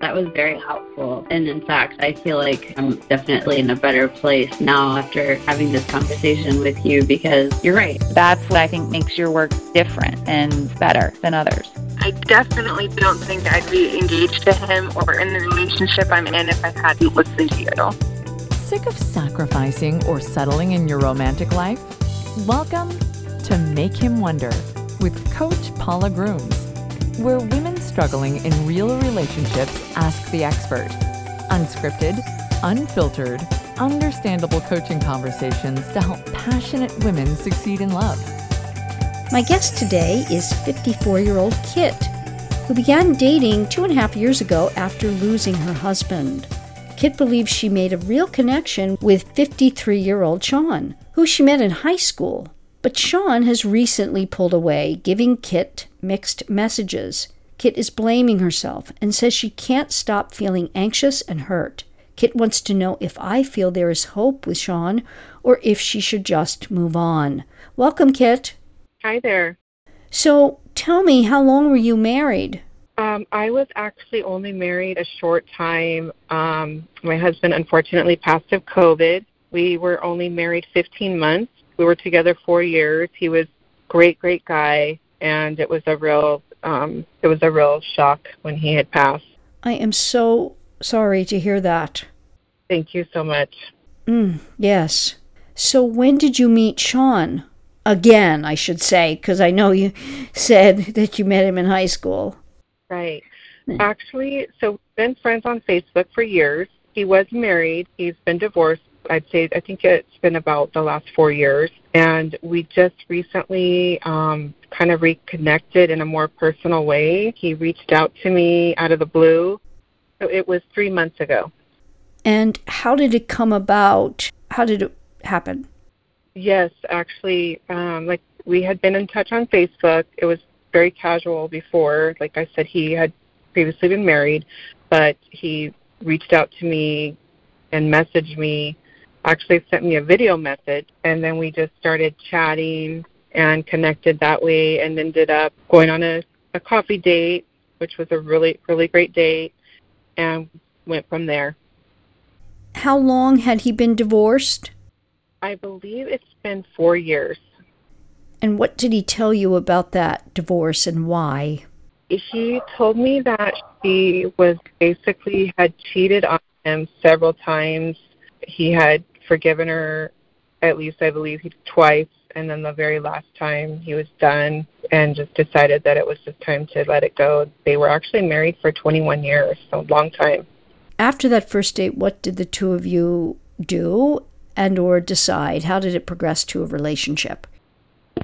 That was very helpful. And in fact, I feel like I'm definitely in a better place now after having this conversation with you because you're right. That's what I think makes your work different and better than others. I definitely don't think I'd be engaged to him or in the relationship I'm in if I hadn't listened to you. Sick of sacrificing or settling in your romantic life? Welcome to Make Him Wonder with Coach Paula Grooms where women struggling in real relationships ask the expert. Unscripted, unfiltered, understandable coaching conversations to help passionate women succeed in love. My guest today is 54 year old Kit, who began dating two and a half years ago after losing her husband. Kit believes she made a real connection with 53 year old Shaun, who she met in high school. But Shaun has recently pulled away, giving Kit mixed messages. Kit is blaming herself and says she can't stop feeling anxious and hurt. Kit wants to know if I feel there is hope with Shaun or if she should just move on. Welcome, Kit. Hi there. So tell me, how long were you married? Um, I was actually only married a short time. Um, my husband unfortunately passed of COVID. We were only married 15 months. We were together four years. He was great, great guy and it was a real um, it was a real shock when he had passed. I am so sorry to hear that. Thank you so much. Mm, yes. So when did you meet Shaun? Again, I should say, because I know you said that you met him in high school. Right. Actually, so we've been friends on Facebook for years. He was married. He's been divorced I'd say I think it's been about the last four years, and we just recently um, kind of reconnected in a more personal way. He reached out to me out of the blue. So it was three months ago. And how did it come about? How did it happen? Yes, actually, um, like we had been in touch on Facebook. It was very casual before. Like I said, he had previously been married, but he reached out to me and messaged me actually sent me a video message, and then we just started chatting and connected that way, and ended up going on a, a coffee date, which was a really really great date, and went from there. How long had he been divorced? I believe it's been four years. And what did he tell you about that divorce and why? He told me that she was basically had cheated on him several times. He had forgiven her at least I believe he twice and then the very last time he was done and just decided that it was just time to let it go. They were actually married for 21 years, so a long time. After that first date, what did the two of you do and or decide? How did it progress to a relationship?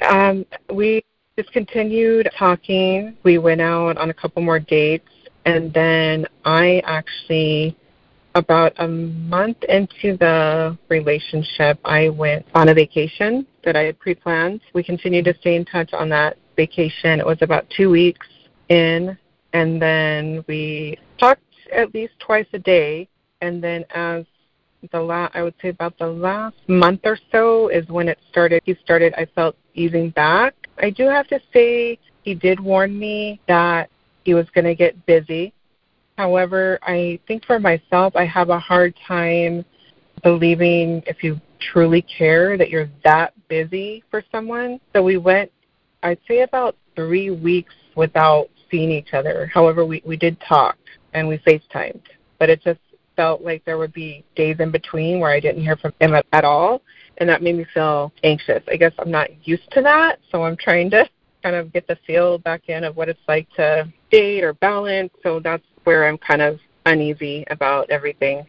Um, we just continued talking. We went out on a couple more dates and then I actually about a month into the relationship, I went on a vacation that I had pre planned. We continued to stay in touch on that vacation. It was about two weeks in, and then we talked at least twice a day. And then, as the last, I would say about the last month or so is when it started. He started, I felt, easing back. I do have to say, he did warn me that he was going to get busy However, I think for myself, I have a hard time believing if you truly care that you're that busy for someone. So we went, I'd say about three weeks without seeing each other. However, we, we did talk and we FaceTimed, but it just felt like there would be days in between where I didn't hear from him at, at all. And that made me feel anxious. I guess I'm not used to that, so I'm trying to kind of get the feel back in of what it's like to date or balance. So that's where I'm kind of uneasy about everything.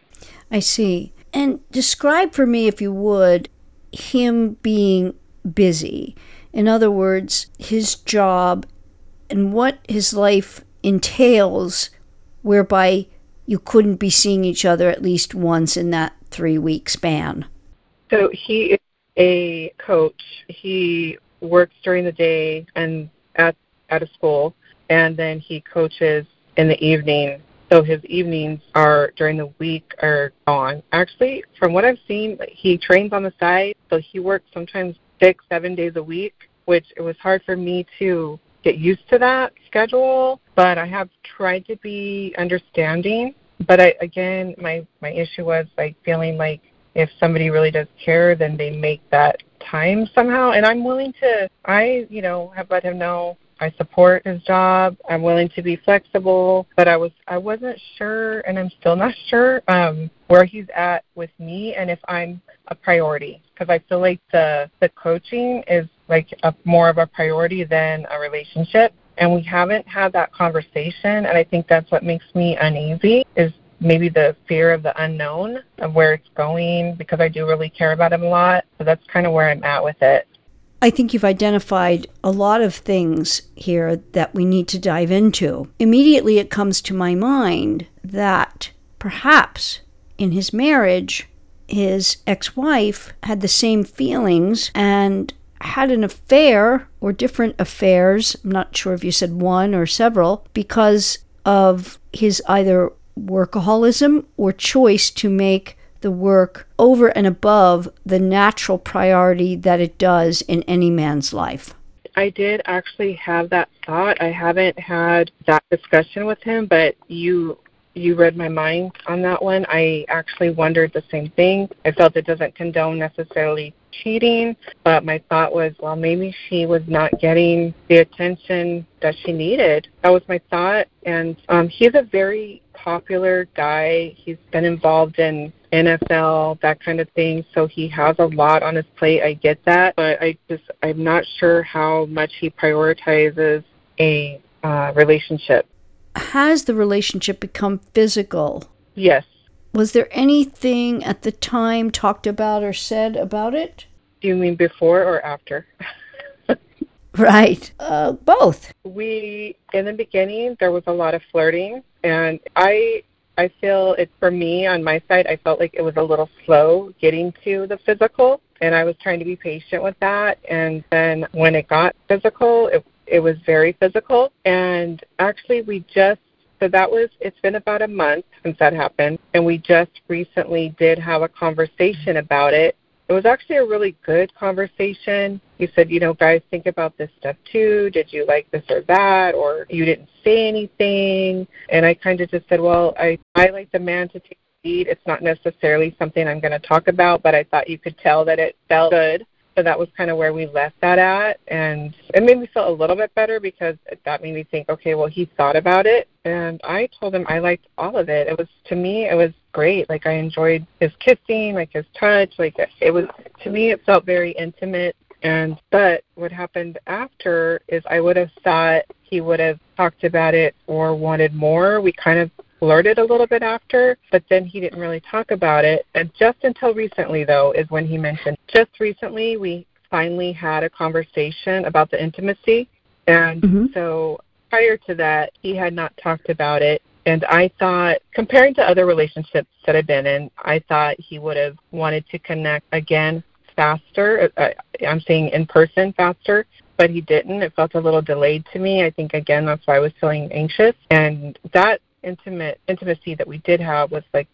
I see. And describe for me, if you would, him being busy. In other words, his job and what his life entails, whereby you couldn't be seeing each other at least once in that three week span. So he is a coach. He works during the day and at at a school, and then he coaches in the evening. So his evenings are during the week are gone. Actually, from what I've seen, he trains on the side, so he works sometimes six, seven days a week, which it was hard for me to get used to that schedule, but I have tried to be understanding. But I, again, my my issue was like feeling like if somebody really does care, then they make that time somehow. And I'm willing to. I, you know, have let him know I support his job. I'm willing to be flexible, but I was I wasn't sure, and I'm still not sure um, where he's at with me, and if I'm a priority. Because I feel like the the coaching is like a, more of a priority than a relationship, and we haven't had that conversation. And I think that's what makes me uneasy is maybe the fear of the unknown of where it's going because I do really care about him a lot. So that's kind of where I'm at with it. I think you've identified a lot of things here that we need to dive into. Immediately, it comes to my mind that perhaps in his marriage, his ex wife had the same feelings and had an affair or different affairs. I'm not sure if you said one or several, because of his either workaholism or choice to make the work over and above the natural priority that it does in any man's life. I did actually have that thought. I haven't had that discussion with him, but you you read my mind on that one. I actually wondered the same thing. I felt it doesn't condone necessarily cheating, but my thought was, well, maybe she was not getting the attention that she needed. That was my thought. And um, he's a very popular guy. He's been involved in NFL, that kind of thing. So he has a lot on his plate. I get that, but I just I'm not sure how much he prioritizes a uh, relationship. Has the relationship become physical? Yes. Was there anything at the time talked about or said about it? Do you mean before or after? right. Uh, both. We in the beginning there was a lot of flirting, and I I feel it for me on my side. I felt like it was a little slow getting to the physical, and I was trying to be patient with that. And then when it got physical, it it was very physical. And actually, we just so that was it's been about a month since that happened, and we just recently did have a conversation about it it was actually a really good conversation. He said, you know, guys, think about this stuff too. Did you like this or that? Or you didn't say anything. And I kind of just said, well, I, I like the man to take the lead. It's not necessarily something I'm going to talk about, but I thought you could tell that it felt good so that was kind of where we left that at. And it made me feel a little bit better because that made me think, okay, well, he thought about it. And I told him I liked all of it. It was, to me, it was great. Like, I enjoyed his kissing, like his touch. Like, it was, to me, it felt very intimate. And, but what happened after is I would have thought he would have talked about it or wanted more. We kind of flirted a little bit after, but then he didn't really talk about it. And just until recently, though, is when he mentioned. Just recently, we finally had a conversation about the intimacy. And mm-hmm. so prior to that, he had not talked about it. And I thought, comparing to other relationships that I've been in, I thought he would have wanted to connect again faster. Uh, I'm saying in person faster, but he didn't. It felt a little delayed to me. I think again that's why I was feeling anxious, and that intimate intimacy that we did have was like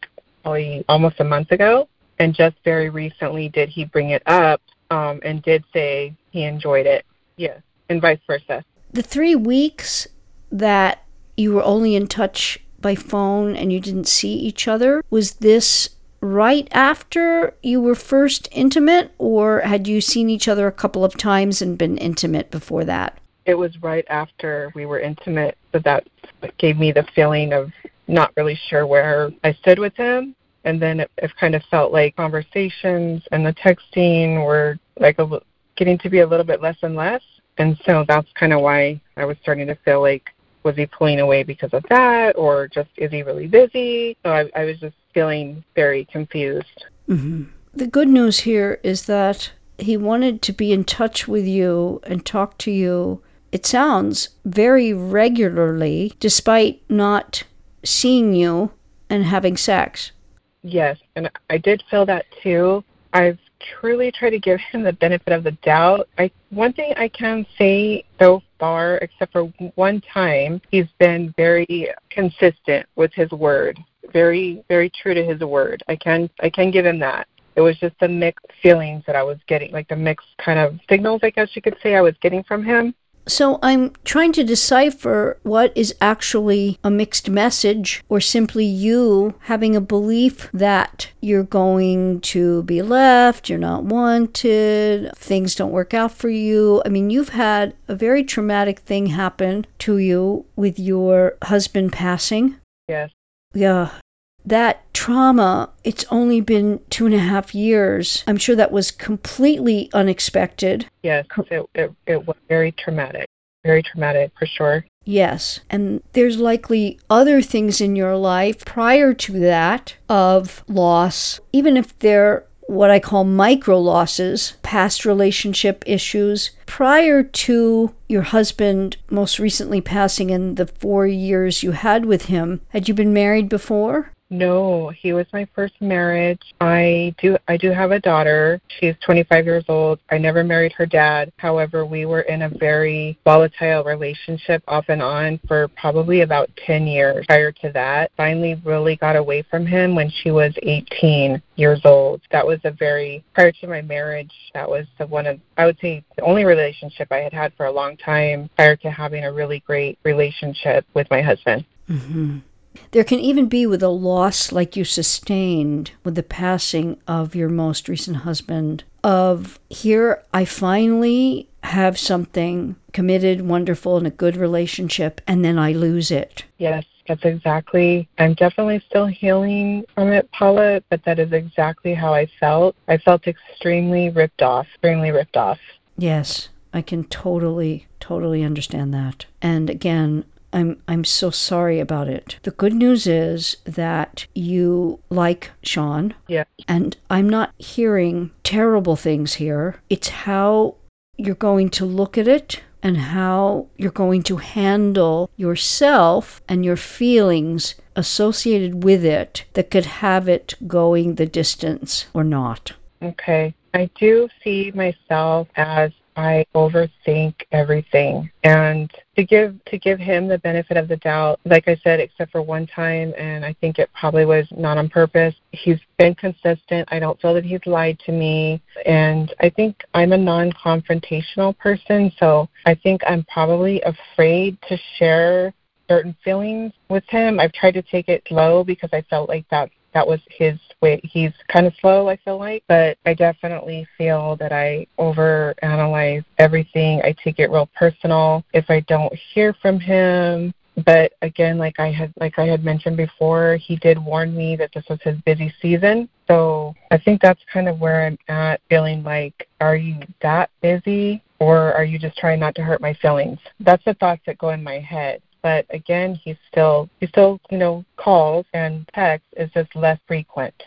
probably almost a month ago, and just very recently did he bring it up um, and did say he enjoyed it. Yes, and vice versa. The three weeks that you were only in touch by phone and you didn't see each other was this right after you were first intimate, or had you seen each other a couple of times and been intimate before that? It was right after we were intimate, but that gave me the feeling of not really sure where I stood with him. And then it, it kind of felt like conversations and the texting were like a, getting to be a little bit less and less. And so that's kind of why I was starting to feel like was he pulling away because of that or just is he really busy so i, I was just feeling very confused mm-hmm. the good news here is that he wanted to be in touch with you and talk to you it sounds very regularly, despite not seeing you and having sex. Yes, and I did feel that too. I've truly try to give him the benefit of the doubt. I one thing I can say so far, except for one time, he's been very consistent with his word. Very, very true to his word. I can I can give him that. It was just the mixed feelings that I was getting, like the mixed kind of signals, I guess you could say, I was getting from him. So I'm trying to decipher what is actually a mixed message or simply you having a belief that you're going to be left, you're not wanted, things don't work out for you. I mean, you've had a very traumatic thing happen to you with your husband passing. Yes. Yeah. That trauma, it's only been two and a half years. I'm sure that was completely unexpected. Yes. It, it, it was very traumatic. Very traumatic for sure. Yes. And there's likely other things in your life prior to that of loss, even if they're what I call micro losses, past relationship issues. Prior to your husband most recently passing in the four years you had with him, had you been married before? No, he was my first marriage. I do I do have a daughter. She's 25 years old. I never married her dad. However, we were in a very volatile relationship off and on for probably about 10 years prior to that. Finally really got away from him when she was 18 years old. That was a very prior to my marriage, that was the one of I would say the only relationship I had had for a long time prior to having a really great relationship with my husband. Mm-hmm. There can even be with a loss like you sustained with the passing of your most recent husband, of here I finally have something committed, wonderful, in a good relationship, and then I lose it. Yes, that's exactly. I'm definitely still healing from it, Paula, but that is exactly how I felt. I felt extremely ripped off, extremely ripped off. Yes, I can totally, totally understand that. And again, I'm I'm so sorry about it. The good news is that you like Shaun. Yeah. And I'm not hearing terrible things here. It's how you're going to look at it and how you're going to handle yourself and your feelings associated with it that could have it going the distance or not. Okay. I do see myself as I overthink everything and to give to give him the benefit of the doubt like I said except for one time and I think it probably was not on purpose. He's been consistent. I don't feel that he's lied to me and I think I'm a non-confrontational person so I think I'm probably afraid to share certain feelings with him. I've tried to take it slow because I felt like that that was his way. He's kind of slow, I feel like, but I definitely feel that I overanalyze everything. I take it real personal. If I don't hear from him, but again, like I had like I had mentioned before, he did warn me that this was his busy season. So I think that's kind of where I'm at, feeling like, are you that busy, or are you just trying not to hurt my feelings? That's the thoughts that go in my head but again he still he still you know calls and texts is just less frequent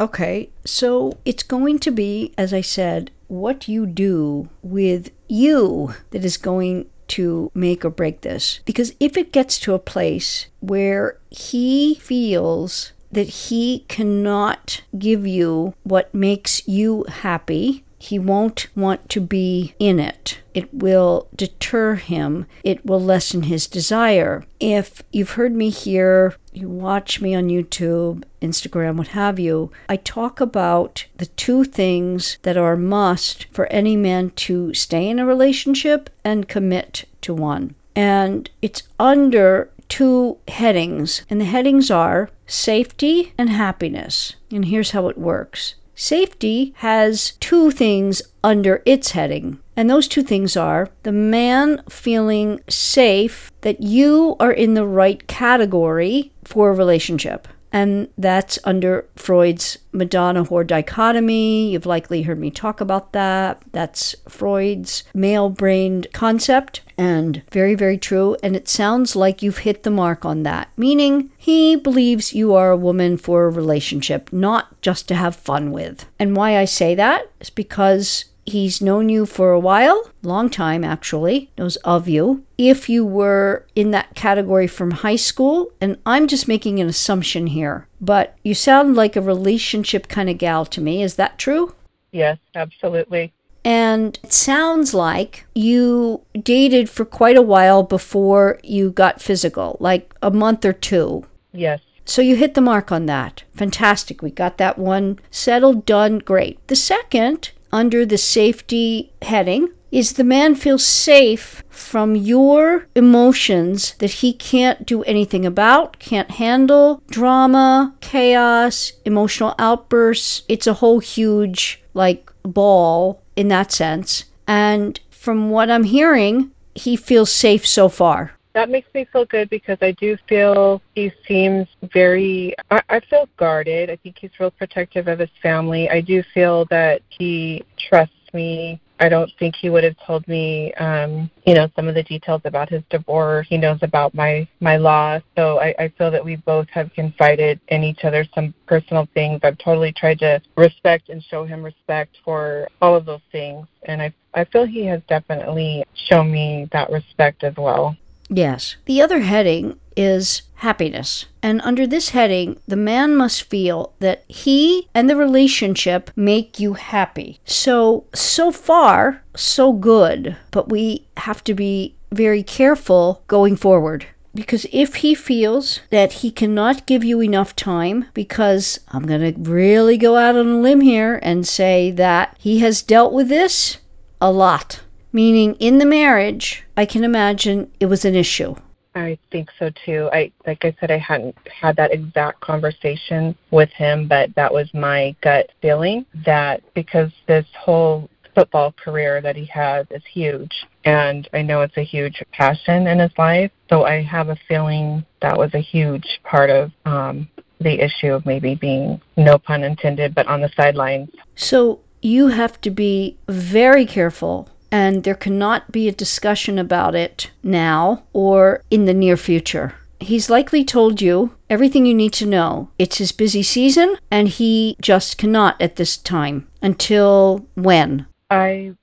Okay, so it's going to be, as I said, what you do with you that is going to make or break this. Because if it gets to a place where he feels that he cannot give you what makes you happy, he won't want to be in it. It will deter him. It will lessen his desire. If you've heard me here, you watch me on YouTube, Instagram, what have you, I talk about the two things that are must for any man to stay in a relationship and commit to one. And it's under two headings, and the headings are safety and happiness. And here's how it works Safety has two things under its heading. And those two things are the man feeling safe that you are in the right category for a relationship. And that's under Freud's Madonna whore dichotomy. You've likely heard me talk about that. That's Freud's male brained concept and very, very true. And it sounds like you've hit the mark on that, meaning he believes you are a woman for a relationship, not just to have fun with. And why I say that is because He's known you for a while, long time actually, knows of you. If you were in that category from high school, and I'm just making an assumption here, but you sound like a relationship kind of gal to me. Is that true? yes absolutely And it sounds like you dated for quite a while before you got physical, like a month or two. yes So you hit the mark on that. Fantastic. We got that one settled, done, great. The second, under the safety heading, is the man feels safe from your emotions that he can't do anything about, can't handle drama, chaos, emotional outbursts. It's a whole huge, like, ball in that sense. And from what I'm hearing, he feels safe so far. That makes me feel good because I do feel he seems very, I, I feel guarded. I think he's real protective of his family. I do feel that he trusts me. I don't think he would have told me, um, you know, some of the details about his divorce. He knows about my my loss, so I, I feel that we both have confided in each other some personal things. I've totally tried to respect and show him respect for all of those things, and I I feel he has definitely shown me that respect as well. Yes. The other heading is happiness. And under this heading, the man must feel that he and the relationship make you happy. So, so far, so good. But we have to be very careful going forward. Because if he feels that he cannot give you enough time, because I'm going to really go out on a limb here and say that he has dealt with this a lot meaning in the marriage, I can imagine it was an issue. I think so too. I like I said I hadn't had that exact conversation with him, but that was my gut feeling that because this whole football career that he has is huge and I know it's a huge passion in his life. So I have a feeling that was a huge part of um the issue of maybe being no pun intended, but on the sidelines. So you have to be very careful and there cannot be a discussion about it now or in the near future. He's likely told you everything you need to know. It's his busy season, and he just cannot at this time. Until when? I,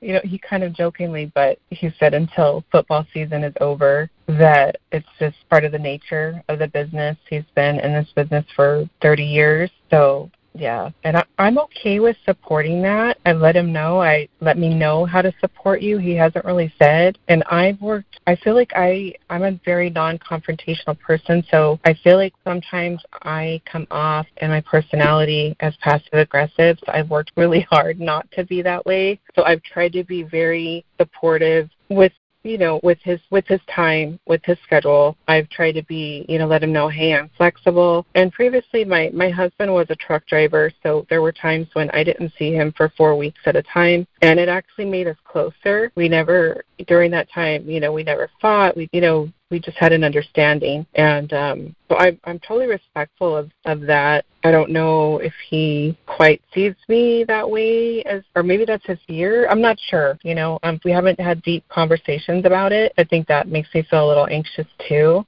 you know, he kind of jokingly, but he said until football season is over, that it's just part of the nature of the business. He's been in this business for 30 years. So yeah, and I, I'm okay with supporting that. I let him know. I let me know how to support you. He hasn't really said, and I've worked. I feel like I I'm a very non-confrontational person, so I feel like sometimes I come off in my personality as passive aggressive. So I've worked really hard not to be that way. So I've tried to be very supportive with you know, with his with his time, with his schedule, I've tried to be, you know, let him know, hey, I'm flexible. And previously, my my husband was a truck driver, so there were times when I didn't see him for four weeks at a time, and it actually made us closer. We never during that time, you know, we never fought. We, you know, we just had an understanding and um so I I'm totally respectful of of that. I don't know if he quite sees me that way as or maybe that's his fear. I'm not sure, you know. Um we haven't had deep conversations about it. I think that makes me feel a little anxious too.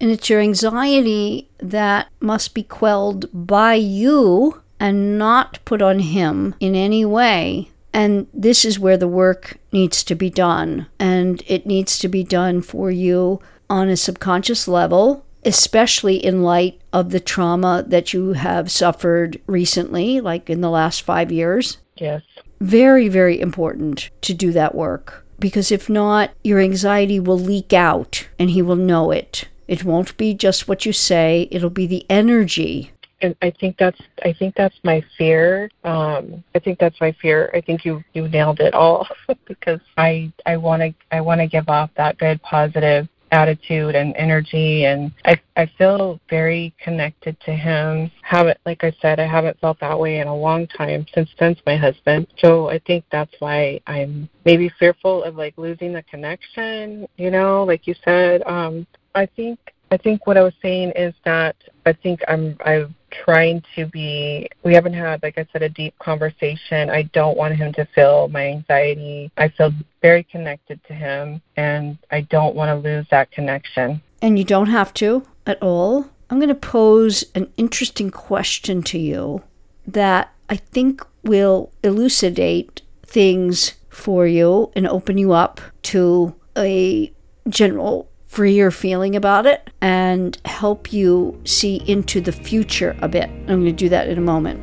And it's your anxiety that must be quelled by you and not put on him in any way. And this is where the work needs to be done. And it needs to be done for you on a subconscious level, especially in light of the trauma that you have suffered recently, like in the last five years. Yes. Very, very important to do that work because if not, your anxiety will leak out and he will know it. It won't be just what you say, it'll be the energy and I think that's I think that's my fear. Um, I think that's my fear. I think you you nailed it all because I I want to I want to give off that good positive attitude and energy and I I feel very connected to him. Haven't like I said, I haven't felt that way in a long time since since my husband. So I think that's why I'm maybe fearful of like losing the connection, you know, like you said. Um I think I think what I was saying is that I think I'm I'm trying to be we haven't had like I said a deep conversation. I don't want him to feel my anxiety. I feel very connected to him and I don't want to lose that connection. And you don't have to at all. I'm going to pose an interesting question to you that I think will elucidate things for you and open you up to a general freer feeling about it and help you see into the future a bit. I'm going to do that in a moment.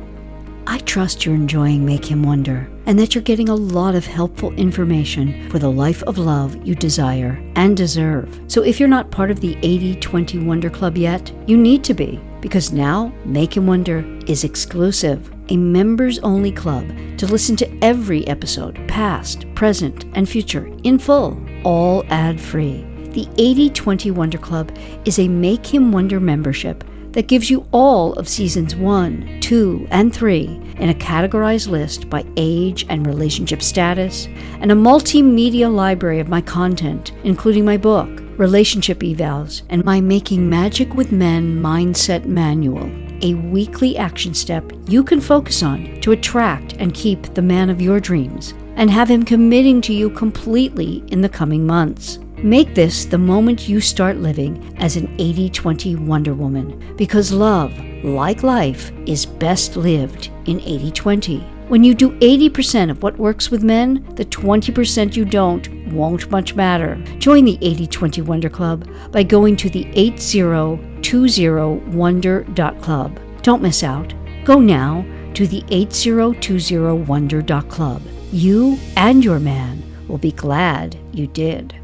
I trust you're enjoying Make Him Wonder and that you're getting a lot of helpful information for the life of love you desire and deserve. So if you're not part of the 80 20 Wonder Club yet, you need to be because now Make Him Wonder is exclusive, a members only club to listen to every episode, past, present, and future, in full, all ad free. The 80 20 Wonder Club is a Make Him Wonder membership that gives you all of seasons 1, 2, and 3 in a categorized list by age and relationship status, and a multimedia library of my content, including my book, relationship evals, and my Making Magic with Men mindset manual, a weekly action step you can focus on to attract and keep the man of your dreams and have him committing to you completely in the coming months. Make this the moment you start living as an 80 20 Wonder Woman because love, like life, is best lived in 80 20. When you do 80% of what works with men, the 20% you don't won't much matter. Join the 80 20 Wonder Club by going to the 8020wonder.club. Don't miss out. Go now to the 8020wonder.club. You and your man will be glad you did.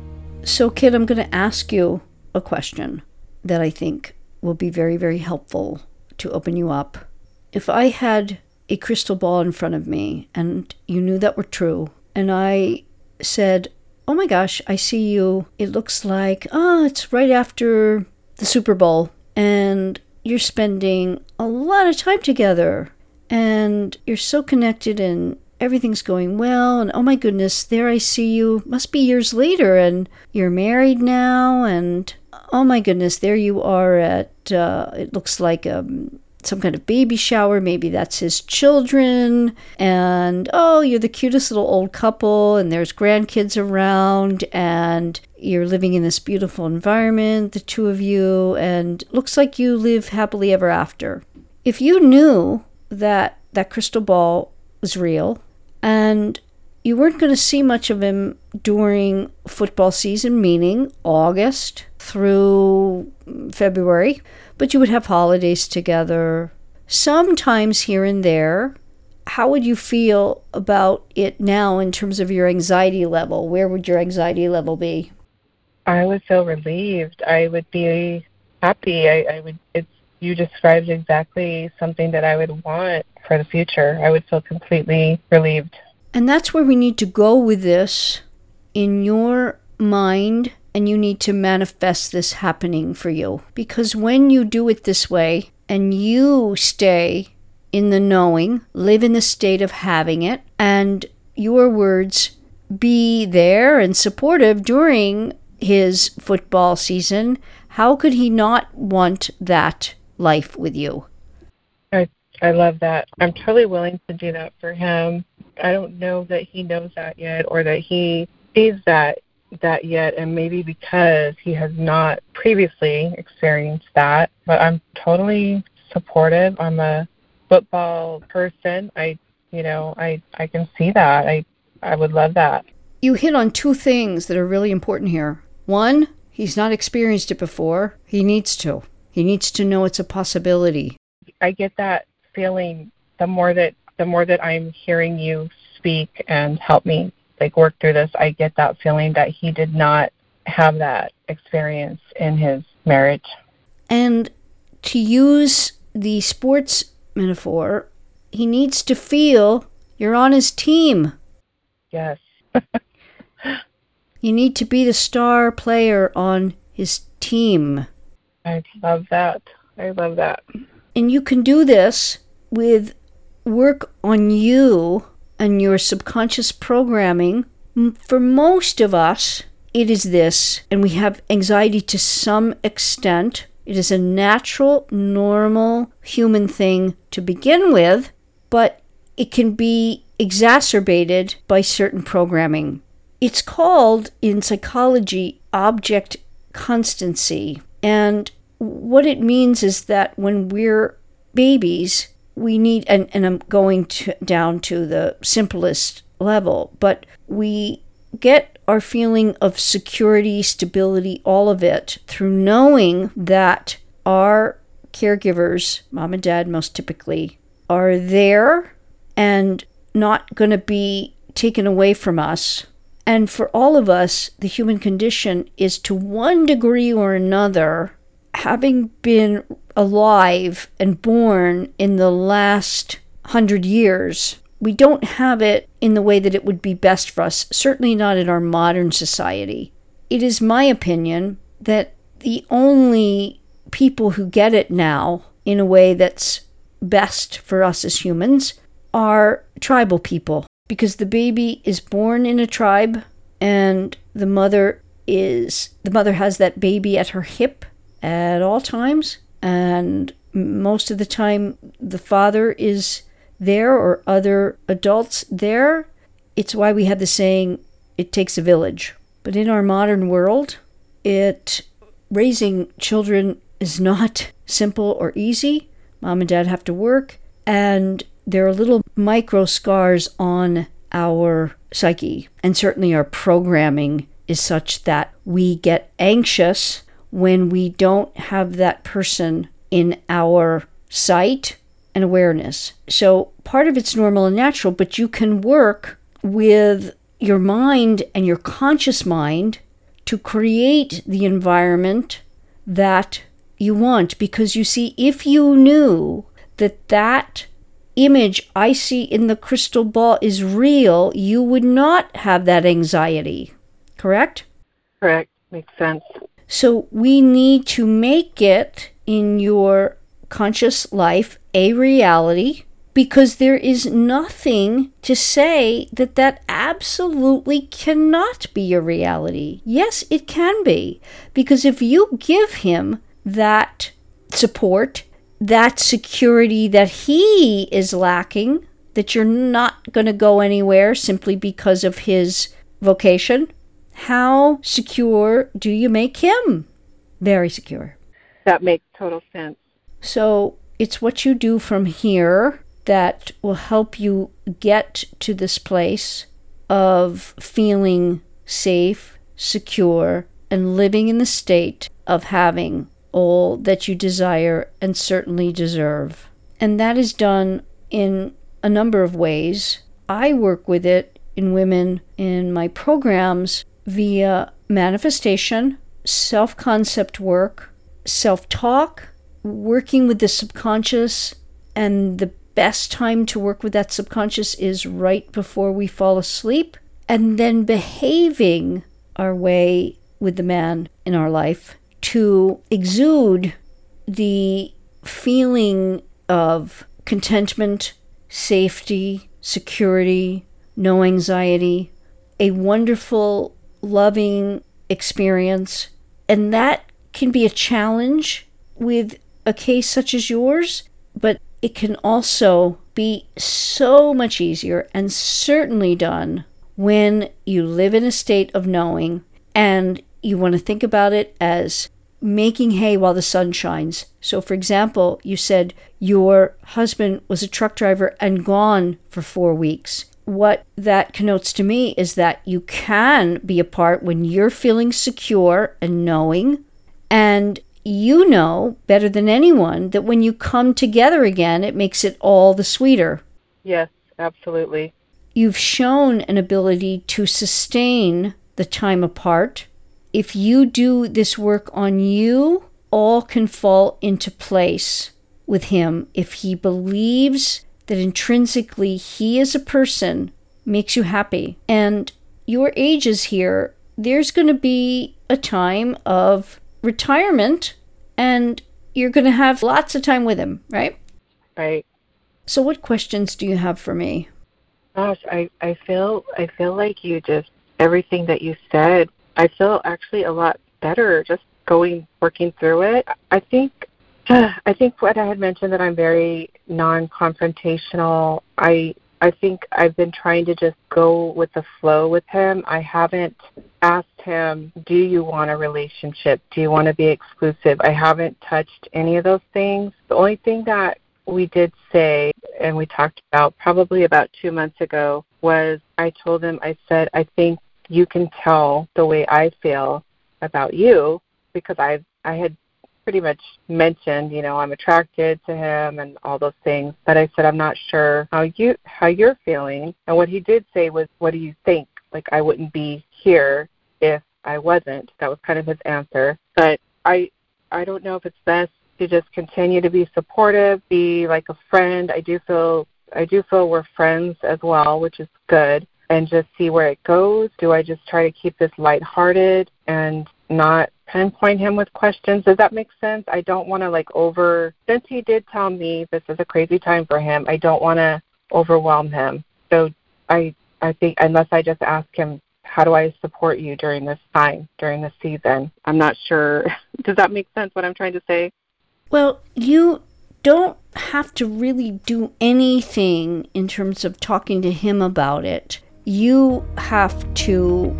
So, Kit, I'm going to ask you a question that I think will be very, very helpful to open you up. If I had a crystal ball in front of me and you knew that were true, and I said, Oh my gosh, I see you. It looks like, oh, it's right after the Super Bowl, and you're spending a lot of time together, and you're so connected, and everything's going well, and oh my goodness, there I see you. Must be years later, and you're married now, and oh my goodness, there you are at, uh, it looks like um, some kind of baby shower. Maybe that's his children. And oh, you're the cutest little old couple, and there's grandkids around, and you're living in this beautiful environment, the two of you, and looks like you live happily ever after. If you knew that that crystal ball was real and you weren't going to see much of him during football season, meaning August through February, but you would have holidays together, sometimes here and there. How would you feel about it now in terms of your anxiety level? Where would your anxiety level be? I would feel relieved. I would be happy. I, I would. It's you described exactly something that I would want for the future. I would feel completely relieved. And that's where we need to go with this in your mind, and you need to manifest this happening for you. Because when you do it this way and you stay in the knowing, live in the state of having it, and your words be there and supportive during his football season, how could he not want that life with you? I I love that. I'm totally willing to do that for him. I don't know that he knows that yet or that he sees that that yet and maybe because he has not previously experienced that. But I'm totally supportive. I'm a football person. I you know, I I can see that. I I would love that. You hit on two things that are really important here. One, he's not experienced it before. He needs to. He needs to know it's a possibility. I get that feeling the more that the more that I'm hearing you speak and help me like work through this, I get that feeling that he did not have that experience in his marriage. And to use the sports metaphor, he needs to feel you're on his team. Yes. you need to be the star player on his team. I love that. I love that. And you can do this with work on you and your subconscious programming. For most of us, it is this, and we have anxiety to some extent. It is a natural, normal human thing to begin with, but it can be exacerbated by certain programming. It's called in psychology object constancy. And what it means is that when we're babies, we need, and, and I'm going to, down to the simplest level, but we get our feeling of security, stability, all of it through knowing that our caregivers, mom and dad most typically, are there and not going to be taken away from us. And for all of us, the human condition is to one degree or another having been alive and born in the last hundred years, we don't have it in the way that it would be best for us, certainly not in our modern society. It is my opinion that the only people who get it now in a way that's best for us as humans are tribal people because the baby is born in a tribe and the mother is the mother has that baby at her hip at all times and most of the time the father is there or other adults there. It's why we have the saying it takes a village. But in our modern world it raising children is not simple or easy. Mom and dad have to work and there are little micro scars on our psyche and certainly our programming is such that we get anxious when we don't have that person in our sight and awareness. So part of it's normal and natural, but you can work with your mind and your conscious mind to create the environment that you want because you see if you knew that that image I see in the crystal ball is real, you would not have that anxiety. Correct? Correct. Makes sense. So we need to make it in your conscious life a reality because there is nothing to say that that absolutely cannot be a reality. Yes, it can be. Because if you give him that support, that security that he is lacking, that you're not going to go anywhere simply because of his vocation, how secure do you make him? Very secure. That makes total sense. So it's what you do from here that will help you get to this place of feeling safe, secure, and living in the state of having all that you desire and certainly deserve. And that is done in a number of ways. I work with it in women in my programs via manifestation, self concept work, self talk, working with the subconscious, and the best time to work with that subconscious is right before we fall asleep, and then behaving our way with the man in our life to exude the feeling of contentment, safety, security, no anxiety, a wonderful, loving experience. And that can be a challenge with a case such as yours, but it can also be so much easier and certainly done when you live in a state of knowing and you want to think about it as making hay while the sun shines. So, for example, you said your husband was a truck driver and gone for four weeks. What that connotes to me is that you can be apart when you're feeling secure and knowing, and you know better than anyone that when you come together again, it makes it all the sweeter. Yes, absolutely. You've shown an ability to sustain the time apart if you do this work on you, all can fall into place with him if he believes that intrinsically he is a person makes you happy. And your age is here. There's going to be a time of retirement and you're going to have lots of time with him, right? Right. So what questions do you have for me? Gosh, I I feel I feel like you just everything that you said I feel actually a lot better just going working through it. I think I think what I had mentioned that I'm very non-confrontational. I I think I've been trying to just go with the flow with him. I haven't asked him, "Do you want a relationship? Do you want to be exclusive?" I haven't touched any of those things. The only thing that we did say and we talked about probably about 2 months ago was I told him I said I think you can tell the way I feel about you because I I had pretty much mentioned, you know, I'm attracted to him and all those things. But I said I'm not sure how you how you're feeling. And what he did say was, "What do you think? Like I wouldn't be here if I wasn't." That was kind of his answer. But I I don't know if it's best to just continue to be supportive, be like a friend. I do feel I do feel we're friends as well, which is good. And just see where it goes. Do I just try to keep this lighthearted and not pinpoint him with questions? Does that make sense? I don't want to like over. Since he did tell me this is a crazy time for him, I don't want to overwhelm him. So I I think unless I just ask him, how do I support you during this time, during this season? I'm not sure. Does that make sense? What I'm trying to say? Well, you don't have to really do anything in terms of talking to him about it. You have to.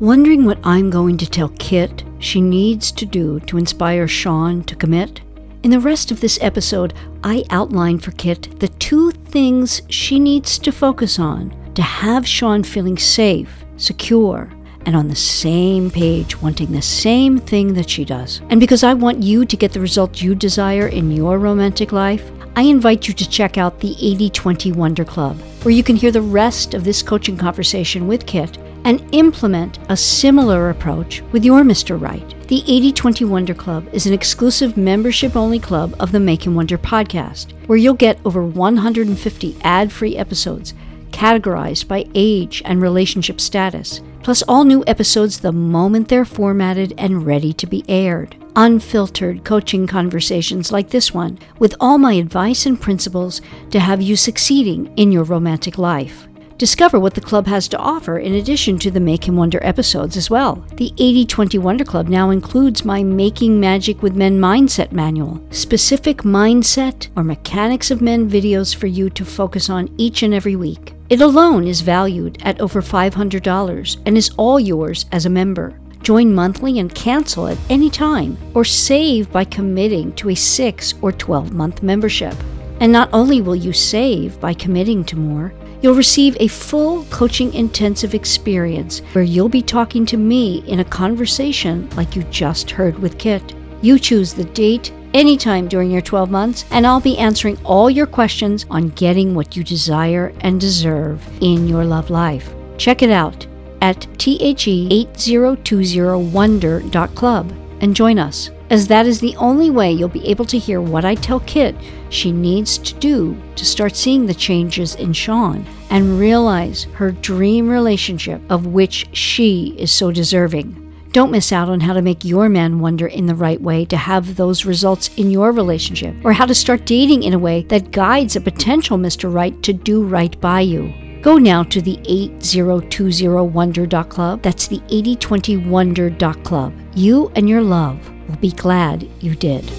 Wondering what I'm going to tell Kit she needs to do to inspire Shaun to commit? In the rest of this episode, I outline for Kit the two things she needs to focus on to have Shaun feeling safe, secure, and on the same page, wanting the same thing that she does. And because I want you to get the result you desire in your romantic life, I invite you to check out the 80 20 Wonder Club, where you can hear the rest of this coaching conversation with Kit and implement a similar approach with your Mr. Right. The 80 20 Wonder Club is an exclusive membership only club of the Make Him Wonder podcast, where you'll get over 150 ad free episodes categorized by age and relationship status, plus all new episodes the moment they're formatted and ready to be aired. Unfiltered coaching conversations like this one, with all my advice and principles to have you succeeding in your romantic life. Discover what the club has to offer in addition to the Make Him Wonder episodes as well. The 80 20 Wonder Club now includes my Making Magic with Men Mindset Manual, specific mindset or mechanics of men videos for you to focus on each and every week. It alone is valued at over $500 and is all yours as a member. Join monthly and cancel at any time, or save by committing to a 6 or 12 month membership. And not only will you save by committing to more, you'll receive a full coaching intensive experience where you'll be talking to me in a conversation like you just heard with Kit. You choose the date, anytime during your 12 months, and I'll be answering all your questions on getting what you desire and deserve in your love life. Check it out at the8020wonder.club and join us, as that is the only way you'll be able to hear what I tell Kit she needs to do to start seeing the changes in Shaun and realize her dream relationship of which she is so deserving. Don't miss out on how to make your man wonder in the right way to have those results in your relationship, or how to start dating in a way that guides a potential Mr. Right to do right by you. Go now to the 8020wonder.club. That's the 8020wonder.club. You and your love will be glad you did.